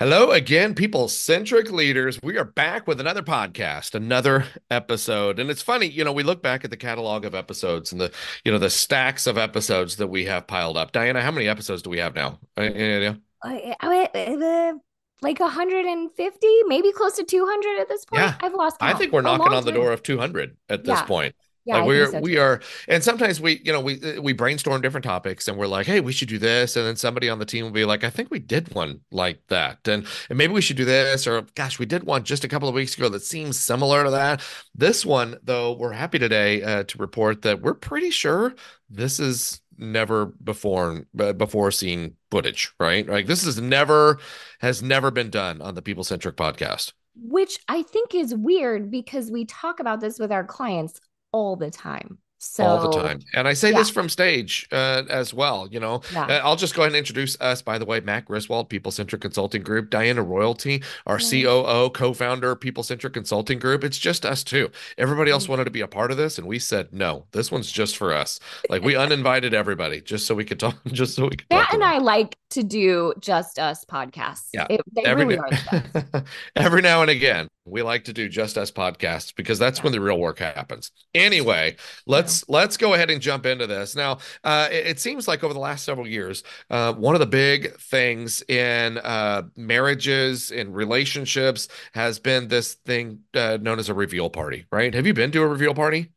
Hello again, people centric leaders. We are back with another podcast, another episode. And it's funny, you know, we look back at the catalog of episodes and the, you know, the stacks of episodes that we have piled up. Diana, how many episodes do we have now? Any idea? Uh, like 150, maybe close to 200 at this point. Yeah. I've lost count. I think we're knocking on the door of 200 at this Yeah. point. Yeah, like we're so we are and sometimes we you know we we brainstorm different topics and we're like hey we should do this and then somebody on the team will be like i think we did one like that and and maybe we should do this or gosh we did one just a couple of weeks ago that seems similar to that. This one though we're happy today uh, to report that we're pretty sure this is never before uh, before seen footage right? Like this is never has never been done on the people centric podcast. Which I think is weird because we talk about this with our clients all the time. So all the time. And I say yeah. this from stage uh, as well. You know, Yeah. Uh, I'll just go ahead and introduce us. By the way, Matt Griswold, People Centric Consulting Group, Diana Royalty, our. COO, co-founder, People Centric Consulting Group. It's just us two. Everybody else Mm. wanted to be a part of this, and we said no. This one's just for us. Like we uninvited everybody just so we could talk. Just so we could. Matt and. I like to do just us podcasts. Yeah. It- they Every really are. Every now and again, we like to do just us podcasts because that's Yeah. when the real work happens. Anyway, let's let's go ahead and jump into this. Now, uh, it, it seems like over the last several years, uh, one of the big things in uh, marriages and relationships has been this thing uh, known as a reveal party. Right? Have you been to a reveal party?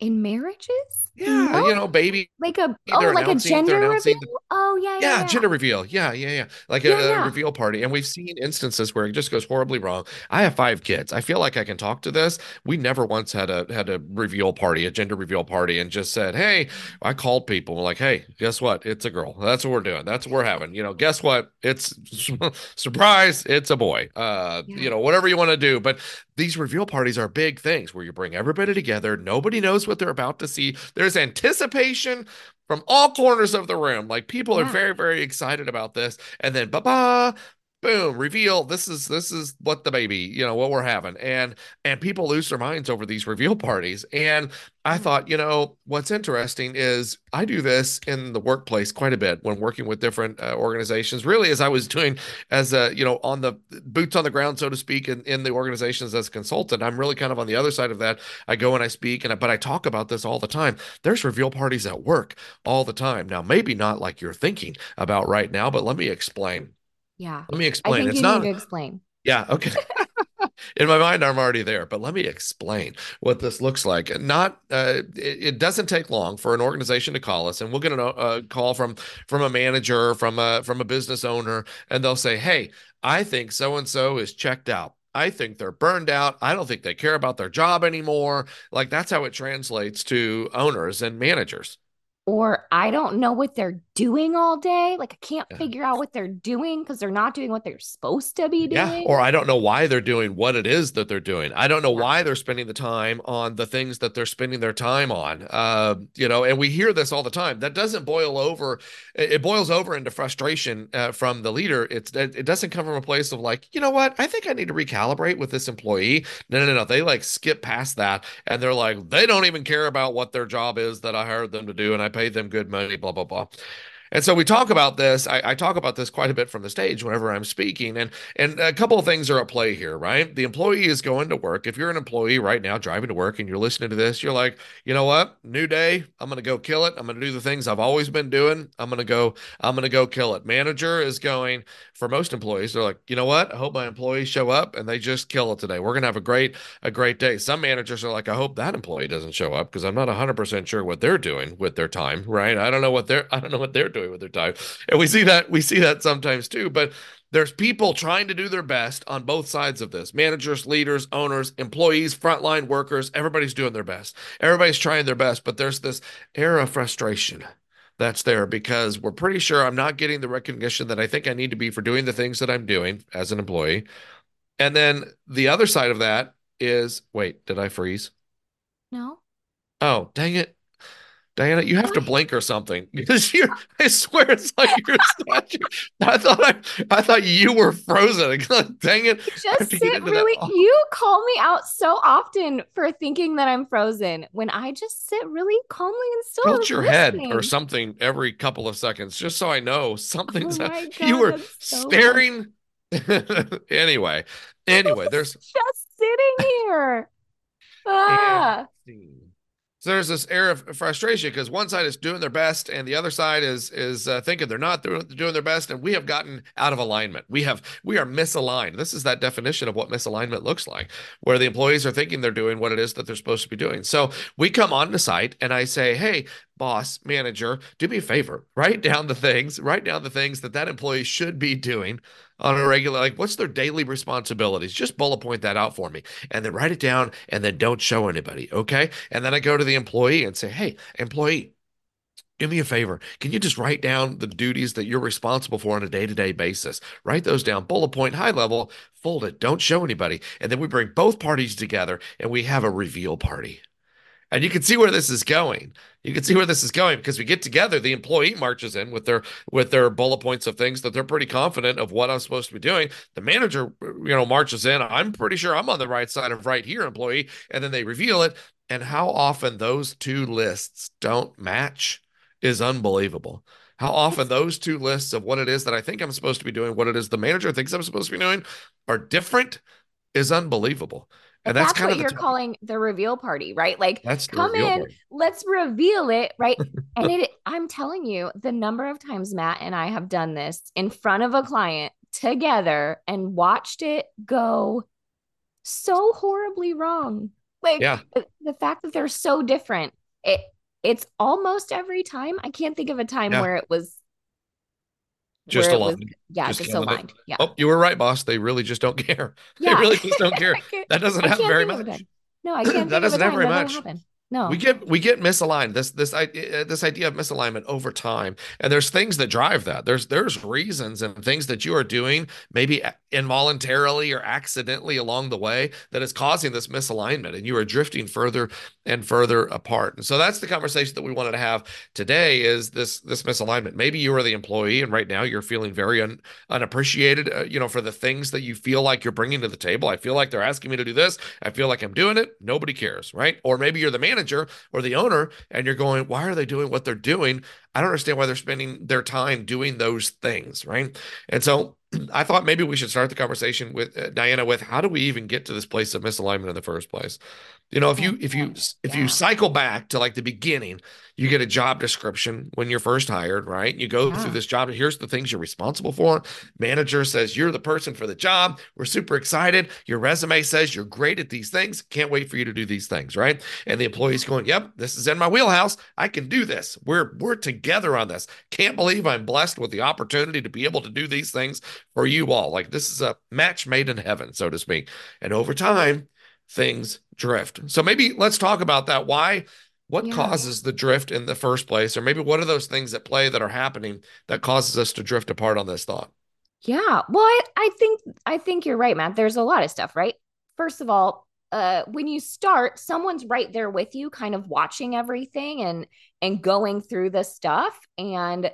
In marriages? Yeah, No? you know, baby Like a oh, like a gender reveal? Oh yeah, yeah, yeah, yeah. gender reveal. Yeah, yeah, yeah. Like a, Yeah, a yeah. reveal party. And we've seen instances where it just goes horribly wrong. I have five kids. I feel like I can talk to this. We never once had a had a reveal party, a gender reveal party, and just said, Hey, I called people. We're like, hey, guess what? It's a girl. That's what we're doing. That's what we're having. You know, guess what? It's surprise, it's a boy. Uh, you know, whatever you want to do. But these reveal parties are big things where you bring everybody together. Nobody knows what they're about to see. There's anticipation from all corners of the room. Like people are hmm. very, very excited about this. And then ba ba boom, reveal this is this is what the baby, you know, what we're having. And and people lose their minds over these reveal parties. And I Mm. thought, you know, what's interesting is I do this in the workplace quite a bit when working with different uh, organizations. Really, as I was doing as a, you know, on the boots on the ground, so to speak, in, in the organizations as a consultant, I'm really kind of on the other side of that. I go and I speak, and I, but I talk about this all the time. There's reveal parties at work all the time. Now, maybe not like you're thinking about right now, but let me explain. Yeah. Let me explain. It's not. need to explain. Yeah, okay. In my mind, I'm already there, but let me explain what this looks like. Not, uh, it, it doesn't take long for an organization to call us, and we'll get a uh, call from from a manager, from a from a business owner, and they'll say, "Hey, I think so and so is checked out. I think they're burned out. I don't think they care about their job anymore." Like that's how it translates to owners and managers. Or I don't know what they're doing all day. Like I can't Yeah. figure out what they're doing because they're not doing what they're supposed to be doing. Yeah, or I don't know why they're doing what it is that they're doing. I don't know Yeah. why they're spending the time on the things that they're spending their time on. Uh, you know, and we hear this all the time. That doesn't boil over. It boils over into frustration uh, from the leader. It's it it doesn't come from a place of like, you know what? I think I need to recalibrate with this employee. No, no, no, no. They like skip past that, and they're like, they don't even care about what their job is that I hired them to do, and I paid them good money. Blah blah blah. And so we talk about this. I, I talk about this quite a bit from the stage whenever I'm speaking. And and a couple of things are at play here, right? The employee is going to work. If you're an employee right now driving to work and you're listening to this, you're like, you know what? New day. I'm gonna go kill it. I'm gonna do the things I've always been doing. I'm gonna go, I'm gonna go kill it. Manager is going, for most employees, they're like, you know what? I hope my employees show up and they just kill it today. We're gonna have a great, a great day. Some managers are like, I hope that employee doesn't show up because I'm not 100% sure what they're doing with their time, right? I don't know what they're, I don't know what they're doing with their time. And we see that, we see that sometimes too. But there's people trying to do their best on both sides of this managers, leaders, owners, employees, frontline workers. Everybody's doing their best. Everybody's trying their best. But there's this air of frustration that's there because we're pretty sure I'm not getting the recognition that I think I need to be for doing the things that I'm doing as an employee. And then the other side of that is wait, did I freeze? No. Oh, dang it. Diana, you have to blink or something because you I swear it's like you're a statue. I thought I, I thought you were frozen. Dang it. Just sit really you call me out so often for thinking that I'm frozen when I just sit really calmly and still. Tilt your listening. head or something every couple of seconds, just so I know something's oh God, you were so staring. anyway, anyway, there's just sitting here. Ah. So there's this air of frustration because one side is doing their best and the other side is is uh, thinking they're not doing, their best, and we have gotten out of alignment. We have we are misaligned. This is that definition of what misalignment looks like, where the employees are thinking they're doing what it is that they're supposed to be doing. So we come on the site and I say, hey, boss, manager, do me a favor, write down the things, write down the things that that employee should be doing on a regular like what's their daily responsibilities just bullet point that out for me and then write it down and then don't show anybody okay and then i go to the employee and say hey employee do me a favor. Can you just write down the duties that you're responsible for on a day to day basis? Write those down, bullet point, high level, fold it, don't show anybody. And then we bring both parties together and we have a reveal party. And you can see where this is going. You can see where this is going because we get together. The employee marches in with their with their bullet points of things that they're pretty confident of what I'm supposed to be doing. The manager, you know, marches in. I'm pretty sure I'm on the right side of right here, employee. And then they reveal it. And how often those two lists don't match is unbelievable. How often those two lists of what it is that I think I'm supposed to be doing, what it is the manager thinks I'm supposed to be doing, are different is unbelievable. And that's, what of you're calling the reveal party, right? Like that's come in, party. let's reveal it, right? and it I'm telling you, the number of times Matt and I have done this in front of a client together and watched it go so horribly wrong. Like yeah. the, the fact that they're so different. It it's almost every time. I can't think of a time yeah. where it was just aligned. Was, yeah, just, just aligned. Yeah. Oh, you were right, boss. They really just don't care. Yeah. They really just don't care. that doesn't happen very much. No, I can't. that doesn't happen very much. No, we get we get misaligned. This this idea eh, eh, this idea of misalignment over time, and there's things that drive that. There's there's reasons and things that you are doing maybe eh, involuntarily or accidentally along the way that is causing this misalignment, and you are drifting further and further apart. And so that's the conversation that we wanted to have today. Is this this misalignment? Maybe you are the employee, and right now you're feeling very un, unappreciated. Uh, you know, for the things that you feel like you're bringing to the table. I feel like they're asking me to do this. I feel like I'm doing it. Nobody cares, right? Or maybe you're the manager manager or the owner and you're going, why are they doing what they're doing? I don't understand why they're spending their time doing those things, right? And so I thought maybe we should start the conversation with uh, Diana with how do we even get to this place of misalignment in the first place? You know, if you if you if you cycle back to like the beginning, you get a job description when you're first hired, right? You go yeah. through this job. Here's the things you're responsible for. Manager says you're the person for the job. We're super excited. Your resume says you're great at these things. Can't wait for you to do these things, right? And the employee's going, "Yep, this is in my wheelhouse. I can do this. We're we're together on this. Can't believe I'm blessed with the opportunity to be able to do these things for you all. Like this is a match made in heaven, so to speak." And over time, things drift. So maybe let's talk about that. Why? What yeah. causes the drift in the first place? Or maybe what are those things at play that are happening that causes us to drift apart on this thought? Yeah. Well, I, I think I think you're right, Matt. There's a lot of stuff, right? First of all, uh, when you start, someone's right there with you, kind of watching everything and and going through the stuff. And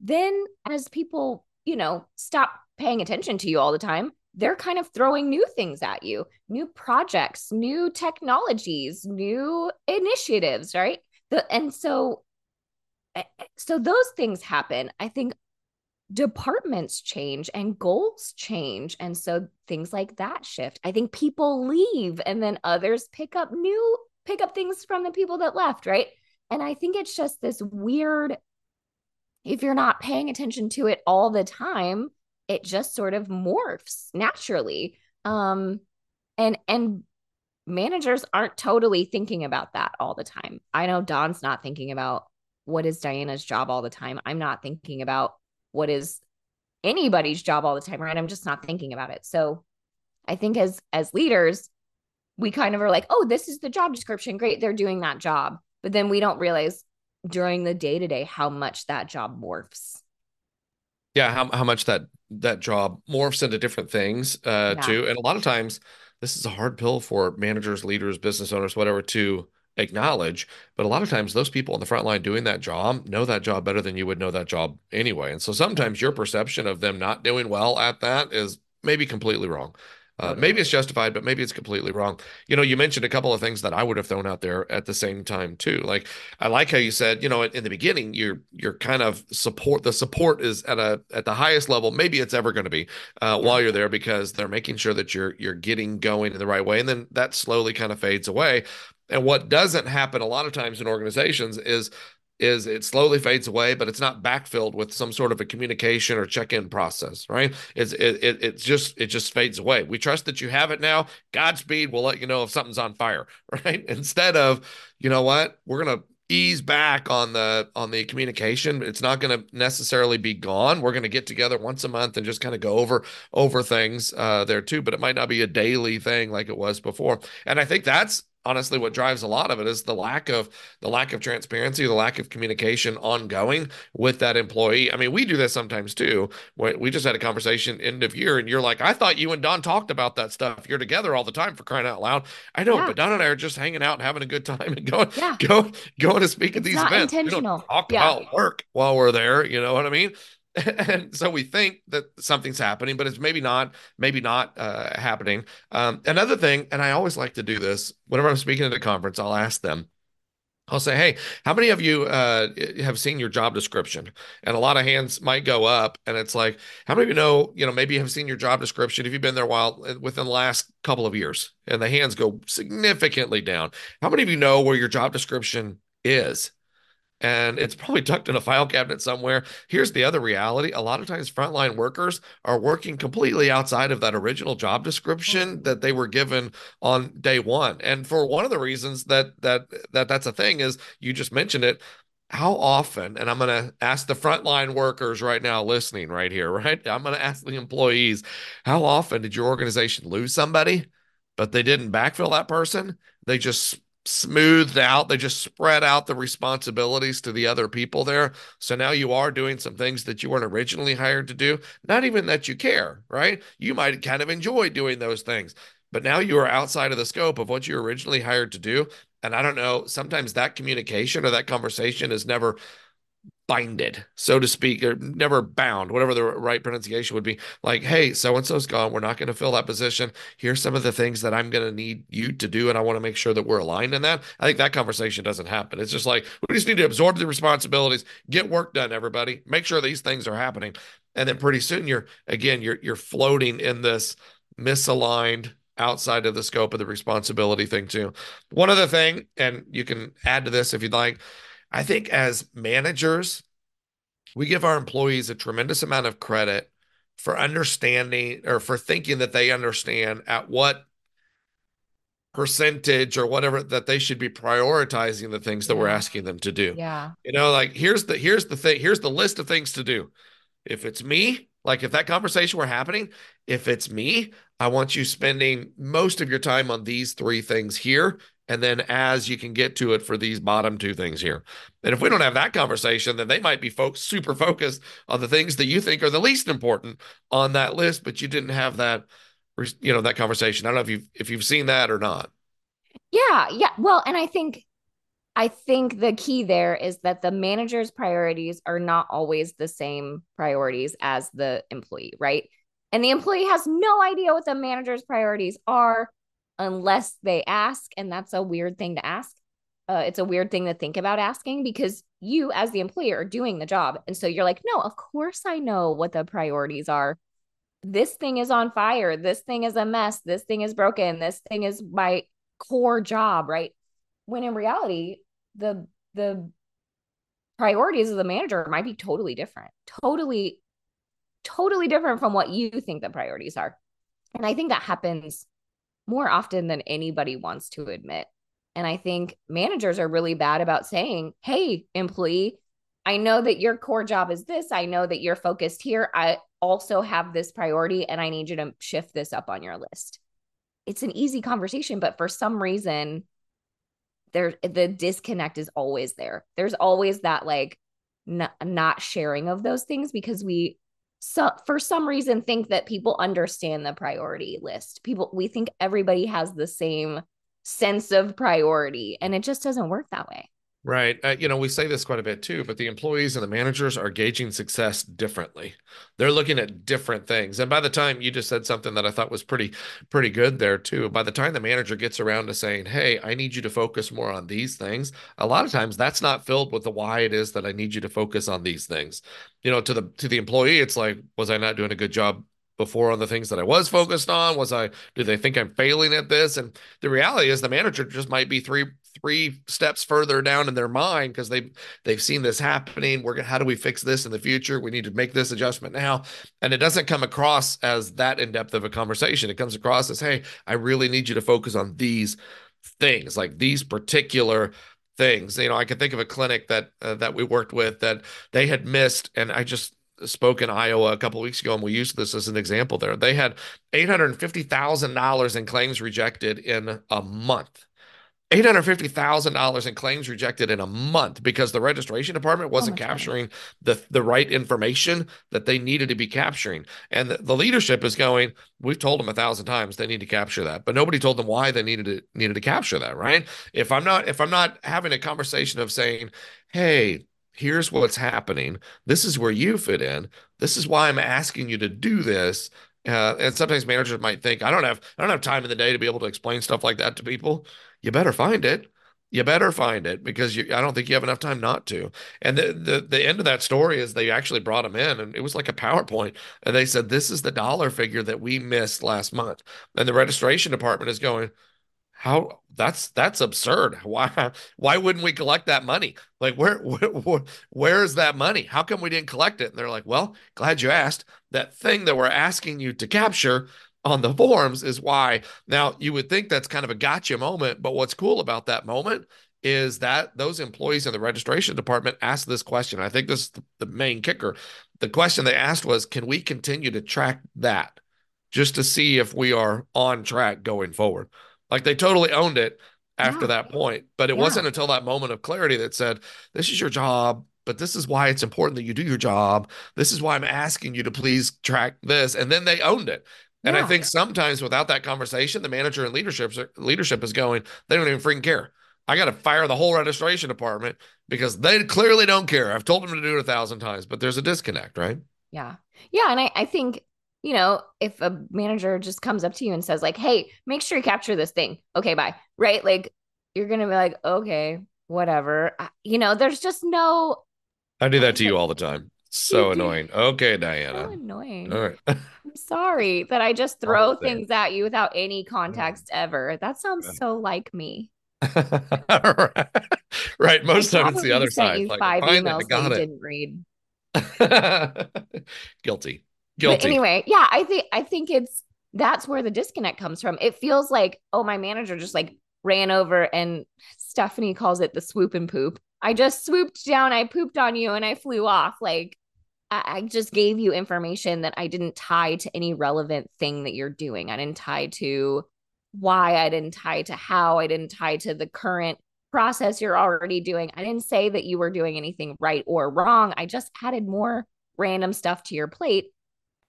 then as people, you know, stop paying attention to you all the time, they're kind of throwing new things at you, new projects, new technologies, new initiatives, right? The, and so eh, eh, so those things happen. I think departments change and goals change and so things like that shift. I think people leave and then others pick up new pick up things from the people that left, right? And I think it's just this weird if you're not paying attention to it all the time, it just sort of morphs naturally. Um and and managers aren't totally thinking about that all the time. I know don's not thinking about what is diana's job all the time. I'm not thinking about what is anybody's job all the time right? I'm just not thinking about it. So i think as as leaders we kind of are like oh this is the job description. Great they're doing that job. But then we don't realize during the day to day how much that job morphs. Yeah, how how much that that job morphs into different things uh Yeah. too. And a lot of times this is a hard pill for managers, leaders, business owners, whatever to acknowledge. But a lot of times those people on the front line doing that job know that job better than you would know that job anyway. And so sometimes your perception of them not doing well at that is maybe completely wrong. Uh, maybe it's justified, but maybe it's completely wrong. You know, you mentioned a couple of things that I would have thrown out there at the same time too. Like I like how you said, you know, in, in the beginning, you're you're kind of support. The support is at a at the highest level maybe it's ever going to be uh, while you're there because they're making sure that you're you're getting going in the right way, and then that slowly kind of fades away. And what doesn't happen a lot of times in organizations is is it slowly fades away, but it's not backfilled with some sort of a communication or check-in process, right? It's it, it it's just it just fades away. We trust that you have it now. Godspeed. We'll let you know if something's on fire, right? Instead of, you know what, we're gonna ease back on the on the communication. It's not going to necessarily be gone. We're going to get together once a month and just kind of go over over things uh, there too. But it might not be a daily thing like it was before. And I think that's honestly what drives a lot of it is the lack of the lack of transparency the lack of communication ongoing with that employee i mean we do this sometimes too we just had a conversation end of year and you're like i thought you and don talked about that stuff you're together all the time for crying out loud i know Yeah. but don and i are just hanging out and having a good time and going Yeah. go going to speak at It's these not events intentional. we don't talk Yeah. about work while we're there you know what i mean and so we think that something's happening but it's maybe not maybe not uh, happening um, another thing, and I always like to do this whenever I'm speaking at a conference, I'll ask them, I'll say, hey, how many of you uh, have seen your job description? And a lot of hands might go up, and it's like, how many of you know, you know, maybe have seen your job description if you've been there a while uh, within the last couple of years? And the hands go significantly down. How many of you know where your job description is? And it's probably tucked in a file cabinet somewhere. Here's the other reality. A lot of times frontline workers are working completely outside of that original job description mm-hmm. that they were given on day 1. And for one of the reasons that that that that's a thing is you just mentioned it how often, and I'm going to ask the frontline workers right now listening right here, right? I'm going to ask the employees, how often did your organization lose somebody, but they didn't backfill that person? They just smoothed out. They just spread out the responsibilities to the other people there. So now you are doing some things that you weren't originally hired to do. Not even that you care, right? You might kind of enjoy doing those things, but now you are outside of the scope of what you were originally hired to do. And I don't know, sometimes that communication or that conversation is never binded, so to speak, or never bound, whatever the right pronunciation would be. Like, hey, so and so's gone. We're not going to fill that position. Here's some of the things that I'm going to need you to do. And I want to make sure that we're aligned in that. I think that conversation doesn't happen. It's just like, we just need to absorb the responsibilities, get work done, everybody, make sure these things are happening. And then pretty soon you're, again, you're, you're floating in this misaligned, outside of the scope of the responsibility thing too. One other thing, and you can add to this if you'd like, I think as managers, we give our employees a tremendous amount of credit for understanding or for thinking that they understand at what percentage or whatever that they should be prioritizing the things that we're asking them to do. Yeah. You know, like here's the here's the thing, here's the list of things to do. If it's me, like if that conversation were happening, if it's me, I want you spending most of your time on these three things here. And then as you can get to it for these bottom two things here. And if we don't have that conversation, then they might be folks super focused on the things that you think are the least important on that list, but you didn't have that, you know, that conversation. I don't know if you've if you've seen that or not. Yeah, yeah. Well, and I think I think the key there is that the manager's priorities are not always the same priorities as the employee, right? And the employee has no idea what the manager's priorities are unless they ask, and that's a weird thing to ask. Uh, it's a weird thing to think about asking because you, as the employer, are doing the job, and so you're like, no, of course I know what the priorities are. This thing is on fire. This thing is a mess. This thing is broken. This thing is my core job, right? When in reality, the the priorities of the manager might be totally different. Totally totally different from what you think the priorities are. And I think that happens more often than anybody wants to admit. And I think managers are really bad about saying, "Hey, employee, I know that your core job is this. I know that you're focused here. I also have this priority and I need you to shift this up on your list." It's an easy conversation, but for some reason there the disconnect is always there. There's always that like not, not sharing of those things because we so for some reason think that people understand the priority list. People we think everybody has the same sense of priority and it just doesn't work that way. Right. Uh, you know, we say this quite a bit too, but the employees and the managers are gauging success differently. They're looking at different things. And by the time you just said something that I thought was pretty, pretty good there too. By the time the manager gets around to saying, Hey, I need you to focus more on these things, a lot of times that's not filled with the why it is that I need you to focus on these things. You know, to the to the employee, it's like, was I not doing a good job before on the things that I was focused on? Was I, do they think I'm failing at this? And the reality is the manager just might be three, three steps further down in their mind because they they've seen this happening. We're gonna how do we fix this in the future? We need to make this adjustment now. And it doesn't come across as that in-depth of a conversation. It comes across as, hey, I really need you to focus on these things, like these particular things. You know, I can think of a clinic that uh, that we worked with that they had missed, and I just spoke in Iowa a couple weeks ago, and we used this as an example there. They had $850,000 in claims rejected in a month. $850,000 in claims rejected in a month because the registration department wasn't oh capturing the, the right information that they needed to be capturing. And the, the, leadership is going, we've told them a thousand times they need to capture that, but nobody told them why they needed to needed to capture that, right? If I'm not if I'm not having a conversation of saying, hey, here's what's happening. This is where you fit in. This is why I'm asking you to do this. Uh, and sometimes managers might think, I don't have, I don't have time in the day to be able to explain stuff like that to people. You better find it. You better find it because you, I don't think you have enough time not to. And the, the the end of that story is they actually brought him in, and it was like a PowerPoint, and they said, "This is the dollar figure that we missed last month." And the registration department is going, how that's that's absurd why why wouldn't we collect that money like where, where where is that money how come we didn't collect it and they're like well glad you asked that thing that we're asking you to capture on the forms is why now you would think that's kind of a gotcha moment but what's cool about that moment is that those employees in the registration department asked this question i think this is the main kicker the question they asked was can we continue to track that just to see if we are on track going forward like they totally owned it after yeah. that point. But it yeah. wasn't until that moment of clarity that said, this is your job, but this is why it's important that you do your job. This is why I'm asking you to please track this. And then they owned it. And yeah. I think sometimes without that conversation, the manager and leadership leadership is going, they don't even freaking care. I got to fire the whole registration department because they clearly don't care. I've told them to do it a thousand times, but there's a disconnect, right? Yeah. Yeah. And I, I think you know, if a manager just comes up to you and says, like, hey, make sure you capture this thing. Okay, bye. Right. Like, you're going to be like, okay, whatever. You know, there's just no. I do that to you all the time. So annoying. Okay, Diana. So annoying. All right. I'm sorry that I just throw things at you without any context ever. That sounds so like me. right. right. Most times it's the other side. Like, five emails that you didn't read. Guilty. Guilty. But anyway, yeah, I think I think it's that's where the disconnect comes from. It feels like, oh, my manager just like ran over and Stephanie calls it the swoop and poop. I just swooped down, I pooped on you, and I flew off. Like I, just gave you information that I didn't tie to any relevant thing that you're doing. I didn't tie to why, I didn't tie to how, I didn't tie to the current process you're already doing. I didn't say that you were doing anything right or wrong. I just added more random stuff to your plate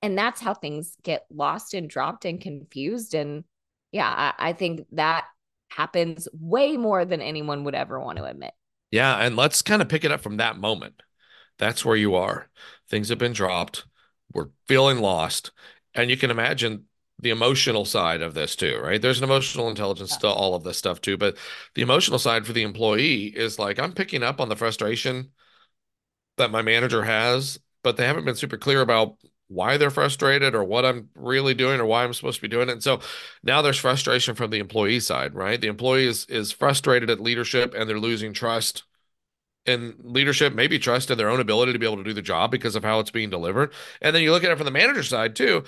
and that's how things get lost and dropped and confused and yeah I, I, think that happens way more than anyone would ever want to admit yeah and let's kind of pick it up from that moment that's where you are. Things have been dropped. We're feeling lost. And you can imagine the emotional side of this too right? There's an emotional intelligence to all of this stuff too but the emotional side for the employee is like i'm picking up on the frustration that my manager has but they haven't been super clear about why they're frustrated or what I'm really doing or why I'm supposed to be doing it. And so now there's frustration from the employee side, right? The employee is, is frustrated at leadership and they're losing trust in leadership, maybe trust in their own ability to be able to do the job because of how it's being delivered. And then you look at it from the manager side too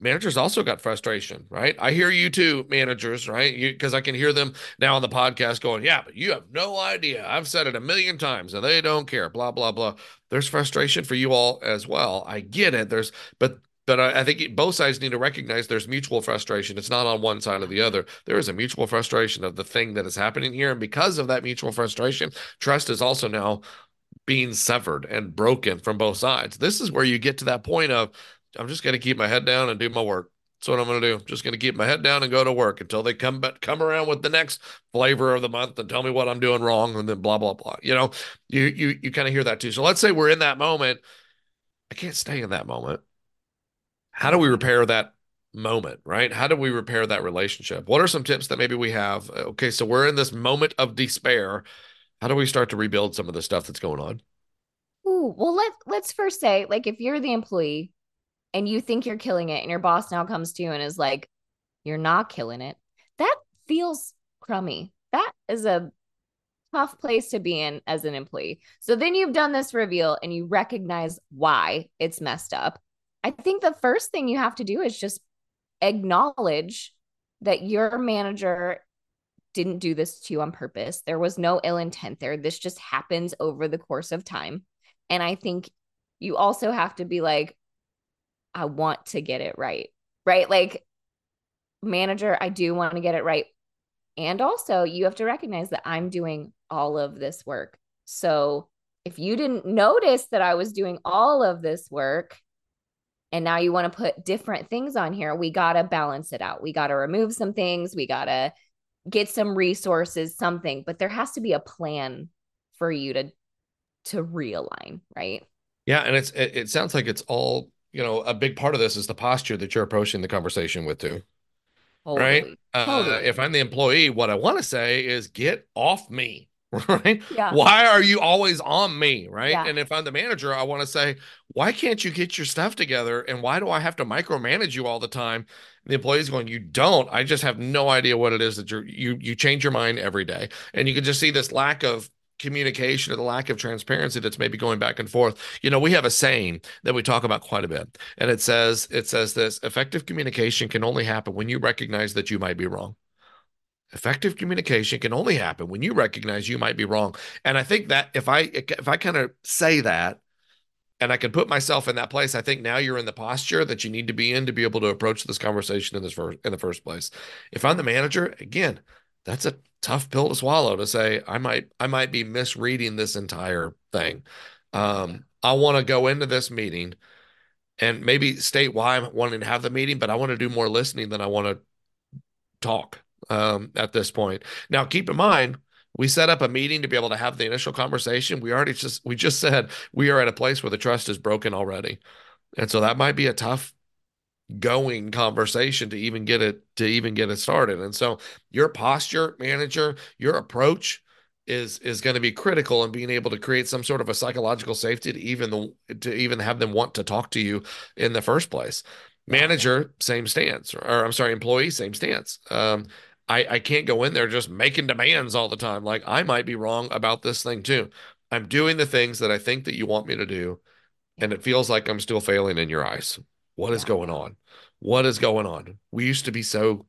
managers also got frustration, right? I hear you too, managers, right? Because I can hear them now on the podcast going, yeah, but you have no idea. I've said it a million times and they don't care, blah, blah, blah. There's frustration for you all as well. I get it. There's, but but I, I, think both sides need to recognize there's mutual frustration. It's not on one side or the other. There is a mutual frustration of the thing that is happening here. And because of that mutual frustration, trust is also now being severed and broken from both sides. This is where you get to that point of, I'm just going to keep my head down and do my work. That's what I'm going to do. I'm just going to keep my head down and go to work until they come back, come around with the next flavor of the month and tell me what I'm doing wrong, and then blah blah blah. You know, you you you kind of hear that too. So let's say we're in that moment. I can't stay in that moment how do we repair that moment, right? How do we repair that relationship? What are some tips that maybe we have? Okay, so we're in this moment of despair. How do we start to rebuild some of the stuff that's going on? Ooh, well, let let's first say, like, if you're the employee and you think you're killing it, and your boss now comes to you and is like, "You're not killing it," that feels crummy. That is a tough place to be in as an employee. So then you've done this reveal and you recognize why it's messed up. I think the first thing you have to do is just acknowledge that your manager didn't do this to you on purpose. There was no ill intent there. This just happens over the course of time. And I think you also have to be like, I want to get it right. Right. Like, manager, I do want to get it right. And also, you have to recognize that I'm doing all of this work. So, if you didn't notice that I was doing all of this work, and now you want to put different things on here. We got to balance it out. We got to remove some things. We got to get some resources something but there has to be a plan for you to to realign right? Yeah and it's it, it sounds like it's all you know a big part of this is the posture that you're approaching the conversation with too. Totally. right? Uh, totally. Uh, if i'm the employee what i want to say is get off me right? Yeah. Why are you always on me, right? Yeah. And if I'm the manager, I want to say, why can't you get your stuff together? And why do I have to micromanage you all the time? And the employee's going, you don't. I just have no idea what it is that you're you you change your mind every day, and you can just see this lack of communication or the lack of transparency that's maybe going back and forth. You know, we have a saying that we talk about quite a bit, and it says it says this: effective communication can only happen when you recognize that you might be wrong. Effective communication can only happen when you recognize you might be wrong. And I think that if I if I kind of say that and I can put myself in that place, I think now you're in the posture that you need to be in to be able to approach this conversation in this first in the first place. If I'm the manager, again, that's a tough pill to swallow to say I might I might be misreading this entire thing. Um, I want to go into this meeting and maybe state why I'm wanting to have the meeting, but I want to do more listening than I want to talk um, at this point. Now, keep in mind, we set up a meeting to be able to have the initial conversation. We already just we just said we are at a place where the trust is broken already, and so that might be a tough going conversation to even get it to even get it started. And so your posture, manager, your approach is is going to be critical in being able to create some sort of a psychological safety to even the, to even have them want to talk to you in the first place. Manager, same stance, or, or I'm sorry, employee, same stance. Um, I, I can't go in there just making demands all the time. Like I might be wrong about this thing too. I'm doing the things that I think that you want me to do, and it feels like I'm still failing in your eyes. What is going on? What is going on? We used to be so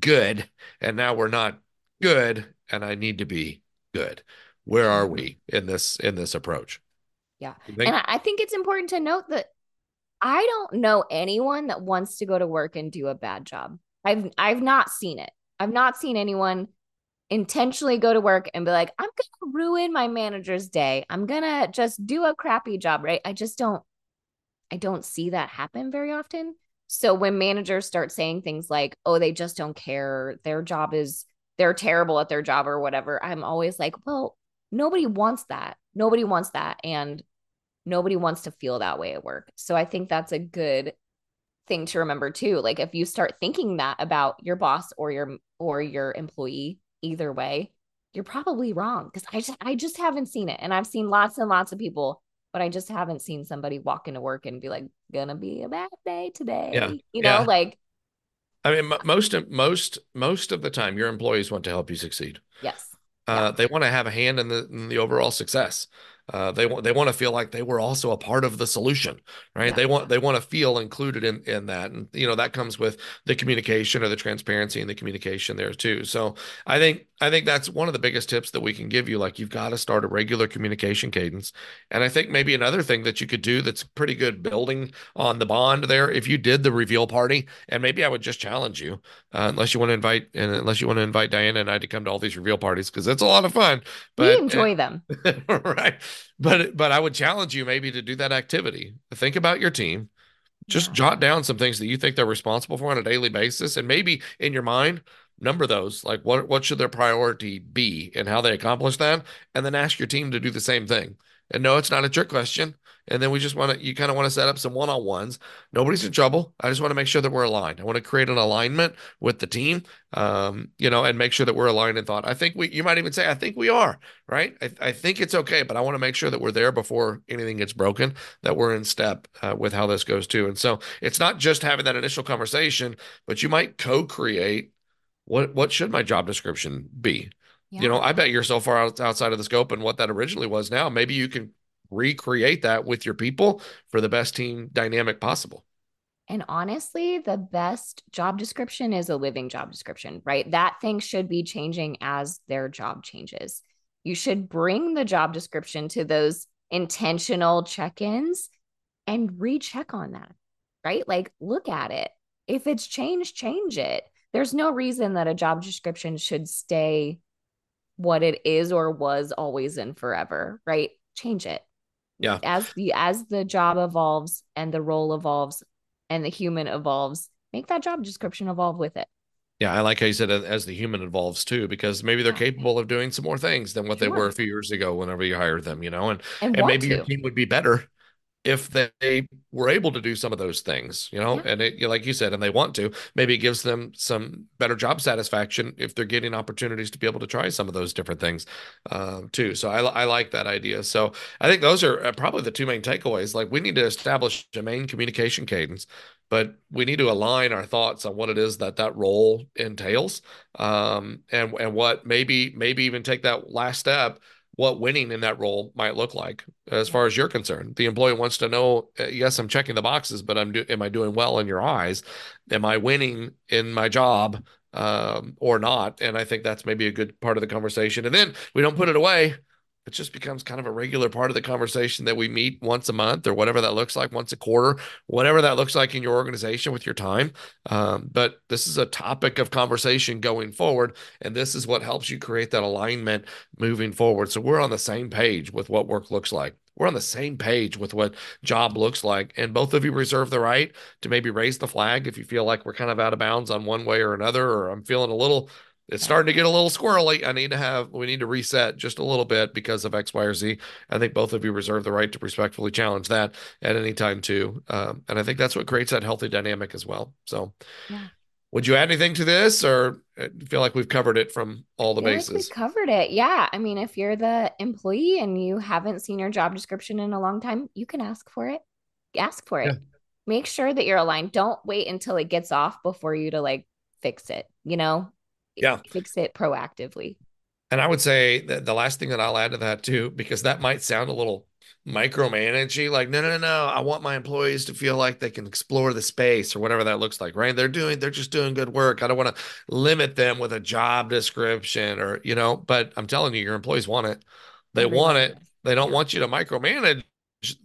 good, and now we're not good, and I need to be good. Where are we mm-hmm. in this in this approach? Yeah. And I think it's important to note that I don't know anyone that wants to go to work and do a bad job. I've I've not seen it. I've not seen anyone intentionally go to work and be like, I'm going to ruin my manager's day. I'm going to just do a crappy job, right? I just don't I don't see that happen very often. So when managers start saying things like, "Oh, they just don't care. Their job is they're terrible at their job or whatever." I'm always like, "Well, nobody wants that. Nobody wants that and nobody wants to feel that way at work." So I think that's a good thing to remember too. Like if you start thinking that about your boss or your or your employee, either way, you're probably wrong because I just I just haven't seen it, and I've seen lots and lots of people, but I just haven't seen somebody walk into work and be like, "Gonna be a bad day today." Yeah. You know, yeah. like. I mean, most most most of the time, your employees want to help you succeed. Yes. Uh, yeah. They want to have a hand in the in the overall success. Uh, they want they want to feel like they were also a part of the solution, right? Yeah. They want they want to feel included in in that, and you know that comes with the communication or the transparency and the communication there too. So I think I think that's one of the biggest tips that we can give you. Like you've got to start a regular communication cadence, and I think maybe another thing that you could do that's pretty good building on the bond there. If you did the reveal party, and maybe I would just challenge you, uh, unless you want to invite and unless you want to invite Diana and I to come to all these reveal parties because it's a lot of fun. But we enjoy them, right? But but I would challenge you maybe to do that activity. Think about your team. Just yeah. jot down some things that you think they're responsible for on a daily basis, and maybe in your mind number those like what what should their priority be and how they accomplish that and then ask your team to do the same thing and no it's not a trick question and then we just want to, you kind of want to set up some one on ones. Nobody's in trouble. I just want to make sure that we're aligned. I want to create an alignment with the team, um, you know, and make sure that we're aligned in thought. I think we, you might even say, I think we are, right? I, I think it's okay, but I want to make sure that we're there before anything gets broken, that we're in step uh, with how this goes too. And so it's not just having that initial conversation, but you might co create what, what should my job description be? Yeah. You know, I bet you're so far out, outside of the scope and what that originally was now. Maybe you can recreate that with your people for the best team dynamic possible. And honestly, the best job description is a living job description, right? That thing should be changing as their job changes. You should bring the job description to those intentional check ins and recheck on that, right? Like, look at it. If it's changed, change it. There's no reason that a job description should stay what it is or was always and forever, right? Change it yeah as the as the job evolves and the role evolves and the human evolves make that job description evolve with it yeah i like how you said as the human evolves too because maybe they're yeah. capable of doing some more things than what sure. they were a few years ago whenever you hired them you know and and, and maybe to. your team would be better if they were able to do some of those things, you know, yeah. and it, like you said, and they want to, maybe it gives them some better job satisfaction if they're getting opportunities to be able to try some of those different things um, too. So I, I like that idea. So I think those are uh, probably the two main takeaways. Like we need to establish a main communication cadence, but we need to align our thoughts on what it is that that role entails, um, and and what maybe maybe even take that last step what winning in that role might look like as far as you're concerned. The employee wants to know, uh, yes, I'm checking the boxes, but I'm do- am I doing well in your eyes? Am I winning in my job um, or not? And I think that's maybe a good part of the conversation. And then we don't put it away it just becomes kind of a regular part of the conversation that we meet once a month or whatever that looks like, once a quarter, whatever that looks like in your organization with your time. Um, but this is a topic of conversation going forward. And this is what helps you create that alignment moving forward. So we're on the same page with what work looks like. We're on the same page with what job looks like. And both of you reserve the right to maybe raise the flag if you feel like we're kind of out of bounds on one way or another, or I'm feeling a little it's starting to get a little squirrely. I need to have, we need to reset just a little bit because of X, Y, or Z. I think both of you reserve the right to respectfully challenge that at any time, too. Um, and I think that's what creates that healthy dynamic as well. So, yeah. would you add anything to this or uh, feel like we've covered it from all the bases? Like we covered it. Yeah. I mean, if you're the employee and you haven't seen your job description in a long time, you can ask for it. Ask for it. Yeah. Make sure that you're aligned. Don't wait until it gets off before you to like fix it. You know, yeah. fix it proactively. And i would say that the last thing that i'll add to that too because that might sound a little micromanaging like no no no no i want my employees to feel like they can explore the space or whatever that looks like right? They're doing they're just doing good work. I don't want to limit them with a job description or you know but i'm telling you your employees want it. They want it. They don't want you to micromanage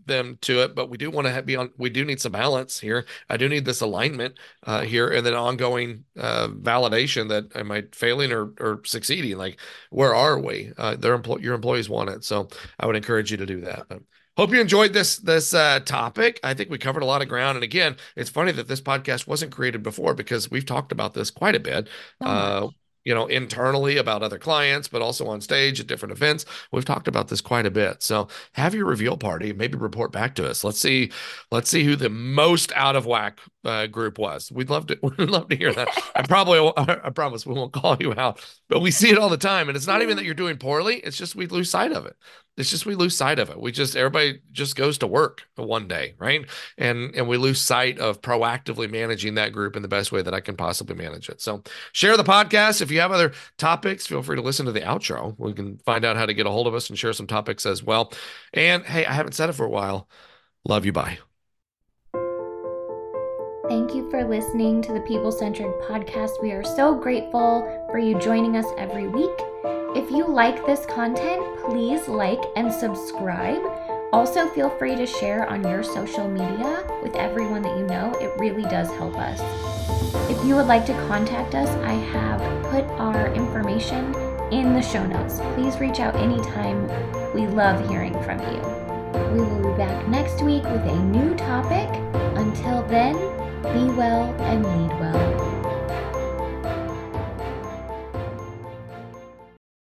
them to it, but we do want to have, be on. We do need some balance here. I do need this alignment uh, here, and then ongoing uh, validation that am I failing or or succeeding? Like, where are we? Uh, their empl- your employees want it, so I would encourage you to do that. But hope you enjoyed this this uh, topic. I think we covered a lot of ground, and again, it's funny that this podcast wasn't created before because we've talked about this quite a bit. Oh you know, internally about other clients, but also on stage at different events. We've talked about this quite a bit. So have your reveal party, maybe report back to us. Let's see, let's see who the most out of whack uh, group was. We'd love to, we'd love to hear that. I probably, I promise we won't call you out, but we see it all the time. And it's not even that you're doing poorly. It's just we lose sight of it. It's just we lose sight of it. We just everybody just goes to work one day, right? And and we lose sight of proactively managing that group in the best way that I can possibly manage it. So share the podcast if you have other topics, feel free to listen to the outro. We can find out how to get a hold of us and share some topics as well. And hey, I haven't said it for a while. Love you. Bye. Thank you for listening to the People Centric podcast. We are so grateful for you joining us every week. If you like this content, please like and subscribe. Also, feel free to share on your social media with everyone that you know. It really does help us. If you would like to contact us, I have put our information in the show notes. Please reach out anytime. We love hearing from you. We will be back next week with a new topic. Until then, be well and lead well.